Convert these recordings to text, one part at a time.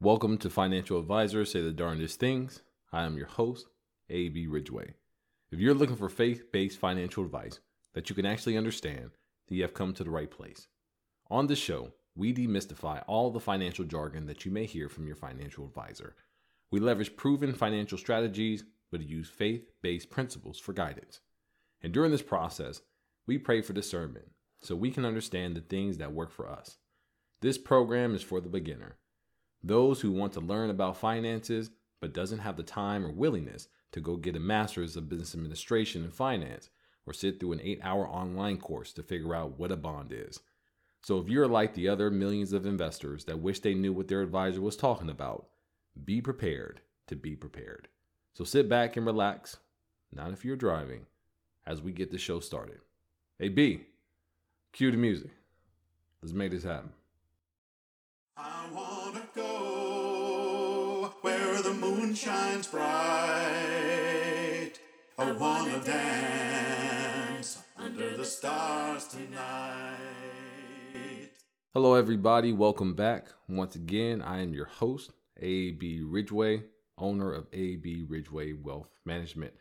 Welcome to Financial Advisors Say the Darndest Things. I am your host, A.B. Ridgeway. If you're looking for faith based financial advice that you can actually understand, then you have come to the right place. On this show, we demystify all the financial jargon that you may hear from your financial advisor. We leverage proven financial strategies, but use faith based principles for guidance. And during this process, we pray for discernment so we can understand the things that work for us. This program is for the beginner those who want to learn about finances but doesn't have the time or willingness to go get a master's of business administration and finance or sit through an 8-hour online course to figure out what a bond is. So if you're like the other millions of investors that wish they knew what their advisor was talking about, be prepared to be prepared. So sit back and relax, not if you're driving, as we get the show started. Hey B, cue the music. Let's make this happen. Moon shines bright. I wanna dance under the stars tonight. Hello, everybody. Welcome back. Once again, I am your host, A.B. Ridgeway, owner of A.B. Ridgeway Wealth Management.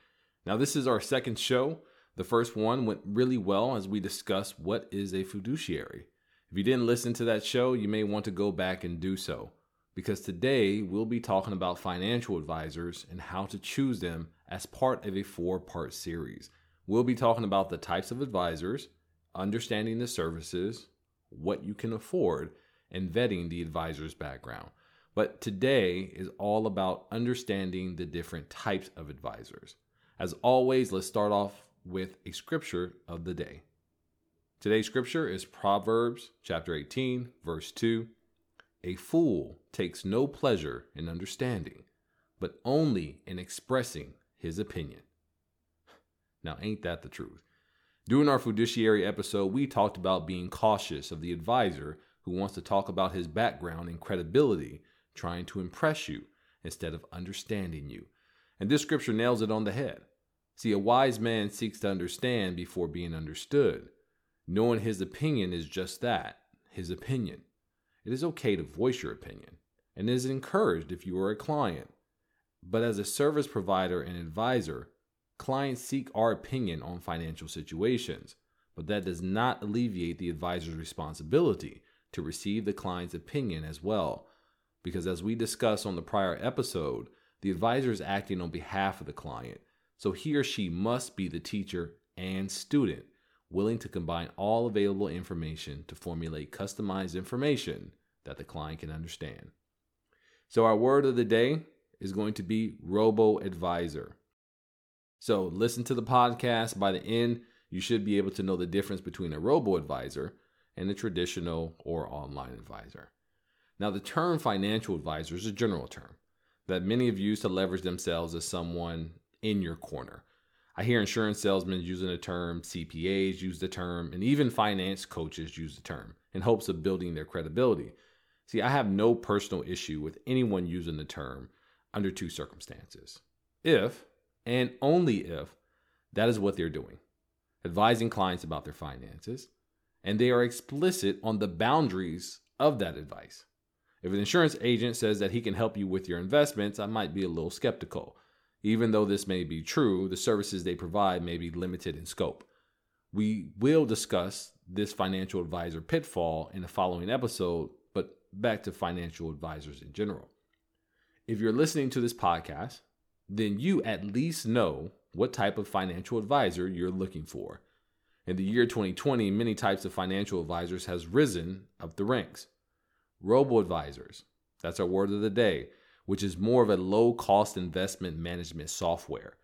Now, this is our second show. The first one went really well as we discussed what is a fiduciary. If you didn't listen to that show, you may want to go back and do so. Because today we'll be talking about financial advisors and how to choose them as part of a four part series. We'll be talking about the types of advisors, understanding the services, what you can afford, and vetting the advisor's background. But today is all about understanding the different types of advisors. As always, let's start off with a scripture of the day. Today's scripture is Proverbs chapter 18, verse 2. A fool takes no pleasure in understanding, but only in expressing his opinion. Now, ain't that the truth? During our fiduciary episode, we talked about being cautious of the advisor who wants to talk about his background and credibility, trying to impress you instead of understanding you. And this scripture nails it on the head. See, a wise man seeks to understand before being understood. Knowing his opinion is just that his opinion. It is okay to voice your opinion, and is encouraged if you are a client. But as a service provider and advisor, clients seek our opinion on financial situations, but that does not alleviate the advisor's responsibility to receive the client's opinion as well. Because as we discussed on the prior episode, the advisor is acting on behalf of the client, so he or she must be the teacher and student willing to combine all available information to formulate customized information that the client can understand. So, our word of the day is going to be robo advisor. So, listen to the podcast. By the end, you should be able to know the difference between a robo advisor and a traditional or online advisor. Now, the term financial advisor is a general term that many have used to leverage themselves as someone in your corner. I hear insurance salesmen using the term, CPAs use the term, and even finance coaches use the term in hopes of building their credibility. See, I have no personal issue with anyone using the term under two circumstances. If, and only if, that is what they're doing advising clients about their finances, and they are explicit on the boundaries of that advice. If an insurance agent says that he can help you with your investments, I might be a little skeptical. Even though this may be true, the services they provide may be limited in scope. We will discuss this financial advisor pitfall in the following episode, but back to financial advisors in general. If you're listening to this podcast, then you at least know what type of financial advisor you're looking for. In the year 2020, many types of financial advisors has risen up the ranks. Robo advisors, that's our word of the day which is more of a low cost investment management software.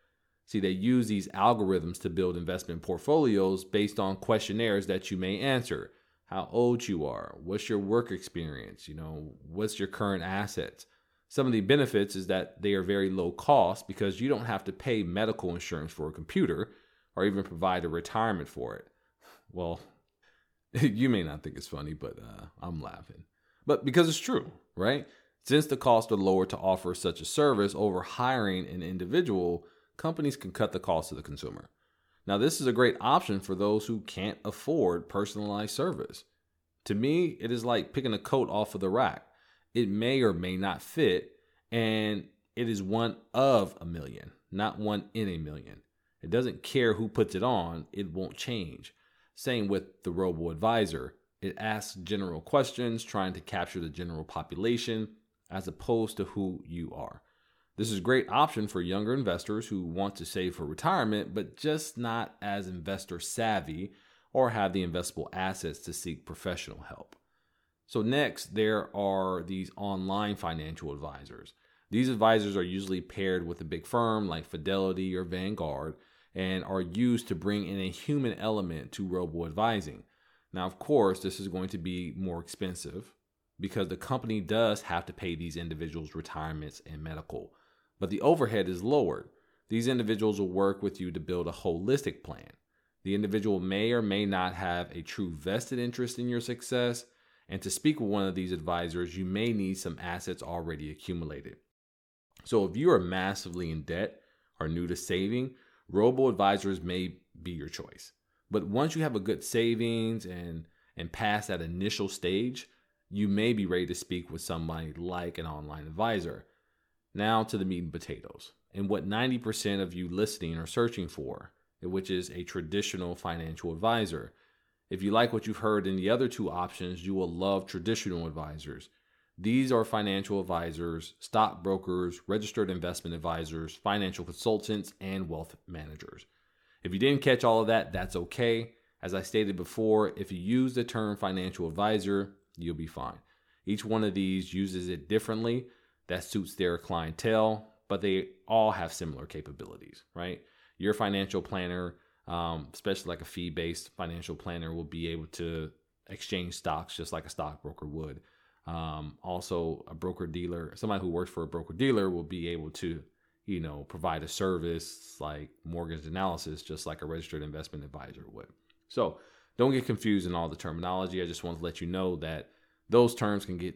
See, they use these algorithms to build investment portfolios based on questionnaires that you may answer. How old you are, what's your work experience, you know, what's your current assets. Some of the benefits is that they are very low cost because you don't have to pay medical insurance for a computer or even provide a retirement for it. Well, you may not think it's funny, but uh, I'm laughing. But because it's true, right? Since the costs are lower to offer such a service over hiring an individual, companies can cut the cost to the consumer. Now, this is a great option for those who can't afford personalized service. To me, it is like picking a coat off of the rack. it may or may not fit, and it is one of a million, not one in a million. It doesn't care who puts it on, it won't change. Same with the robo advisor. It asks general questions, trying to capture the general population as opposed to who you are. This is a great option for younger investors who want to save for retirement, but just not as investor savvy or have the investable assets to seek professional help. So, next, there are these online financial advisors. These advisors are usually paired with a big firm like Fidelity or Vanguard and are used to bring in a human element to robo advising. Now, of course, this is going to be more expensive because the company does have to pay these individuals retirements and medical but the overhead is lowered. These individuals will work with you to build a holistic plan. The individual may or may not have a true vested interest in your success, and to speak with one of these advisors, you may need some assets already accumulated. So, if you are massively in debt or new to saving, robo advisors may be your choice. But once you have a good savings and and pass that initial stage, you may be ready to speak with somebody like an online advisor. Now to the meat and potatoes, and what 90% of you listening are searching for, which is a traditional financial advisor. If you like what you've heard in the other two options, you will love traditional advisors. These are financial advisors, stockbrokers, registered investment advisors, financial consultants, and wealth managers. If you didn't catch all of that, that's okay. As I stated before, if you use the term financial advisor, you'll be fine. Each one of these uses it differently, that suits their clientele, but they all have similar capabilities, right? Your financial planner, um, especially like a fee based financial planner, will be able to exchange stocks just like a stockbroker would. Um, also, a broker dealer, somebody who works for a broker dealer, will be able to, you know, provide a service like mortgage analysis, just like a registered investment advisor would. So, don't get confused in all the terminology. I just want to let you know that those terms can get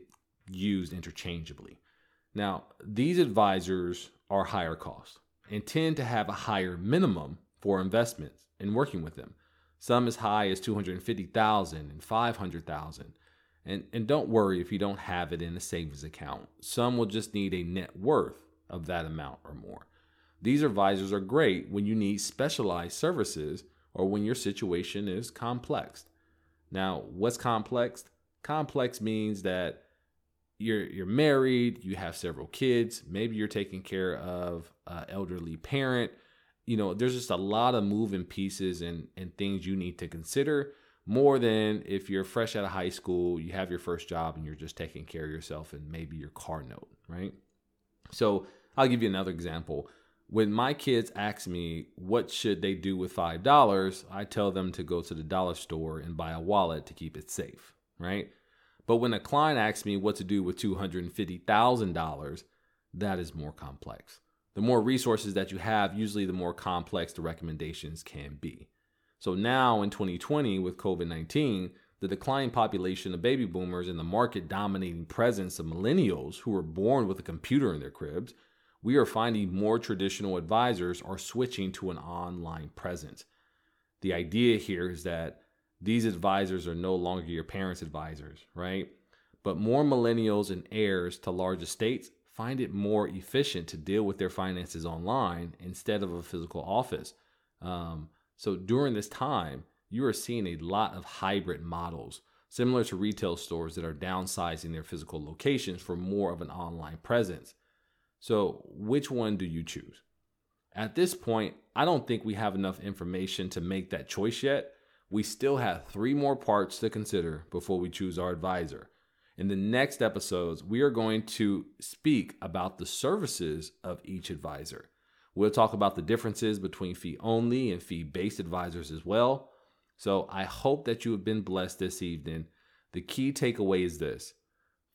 used interchangeably. Now, these advisors are higher cost and tend to have a higher minimum for investments in working with them. Some as high as 250,000 and 500,000. And and don't worry if you don't have it in a savings account. Some will just need a net worth of that amount or more. These advisors are great when you need specialized services or when your situation is complex. Now, what's complex? Complex means that you're you're married, you have several kids, maybe you're taking care of an elderly parent. You know, there's just a lot of moving pieces and and things you need to consider more than if you're fresh out of high school, you have your first job and you're just taking care of yourself and maybe your car note, right? So, I'll give you another example. When my kids ask me what should they do with $5, I tell them to go to the dollar store and buy a wallet to keep it safe, right? But when a client asks me what to do with $250,000, that is more complex. The more resources that you have, usually the more complex the recommendations can be. So now in 2020, with COVID 19, the declining population of baby boomers and the market dominating presence of millennials who were born with a computer in their cribs, we are finding more traditional advisors are switching to an online presence. The idea here is that these advisors are no longer your parents' advisors, right? But more millennials and heirs to large estates find it more efficient to deal with their finances online instead of a physical office. Um, so during this time, you are seeing a lot of hybrid models, similar to retail stores that are downsizing their physical locations for more of an online presence. So, which one do you choose? At this point, I don't think we have enough information to make that choice yet we still have three more parts to consider before we choose our advisor. In the next episodes, we are going to speak about the services of each advisor. We'll talk about the differences between fee only and fee based advisors as well. So I hope that you have been blessed this evening. The key takeaway is this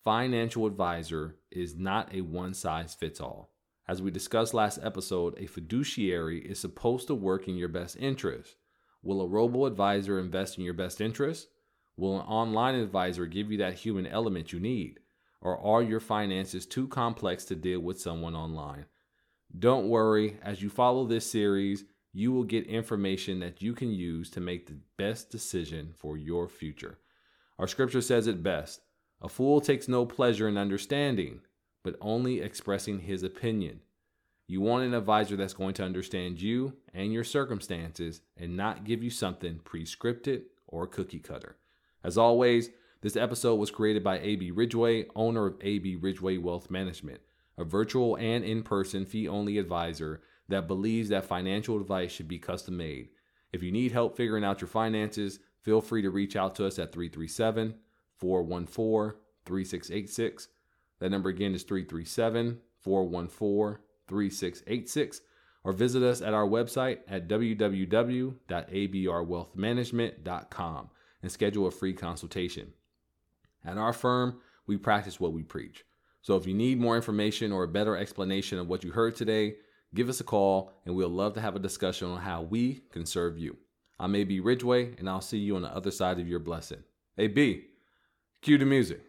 financial advisor is not a one size fits all. As we discussed last episode, a fiduciary is supposed to work in your best interest. Will a robo advisor invest in your best interest? Will an online advisor give you that human element you need? Or are your finances too complex to deal with someone online? Don't worry, as you follow this series, you will get information that you can use to make the best decision for your future. Our scripture says it best A fool takes no pleasure in understanding, but only expressing his opinion. You want an advisor that's going to understand you and your circumstances and not give you something prescripted or cookie cutter. As always, this episode was created by AB Ridgeway, owner of AB Ridgeway Wealth Management, a virtual and in person fee only advisor that believes that financial advice should be custom made. If you need help figuring out your finances, feel free to reach out to us at 337 414 3686. That number again is 337 414 3686 or visit us at our website at www.abrwealthmanagement.com and schedule a free consultation. At our firm, we practice what we preach. So if you need more information or a better explanation of what you heard today, give us a call and we'll love to have a discussion on how we can serve you. I'm AB Ridgeway and I'll see you on the other side of your blessing. Hey B, cue the music.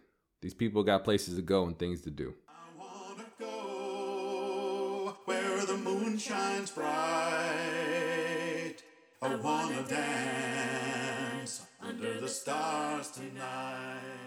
These people got places to go and things to do. I wanna go where the moon shines bright. I wanna dance under the stars tonight.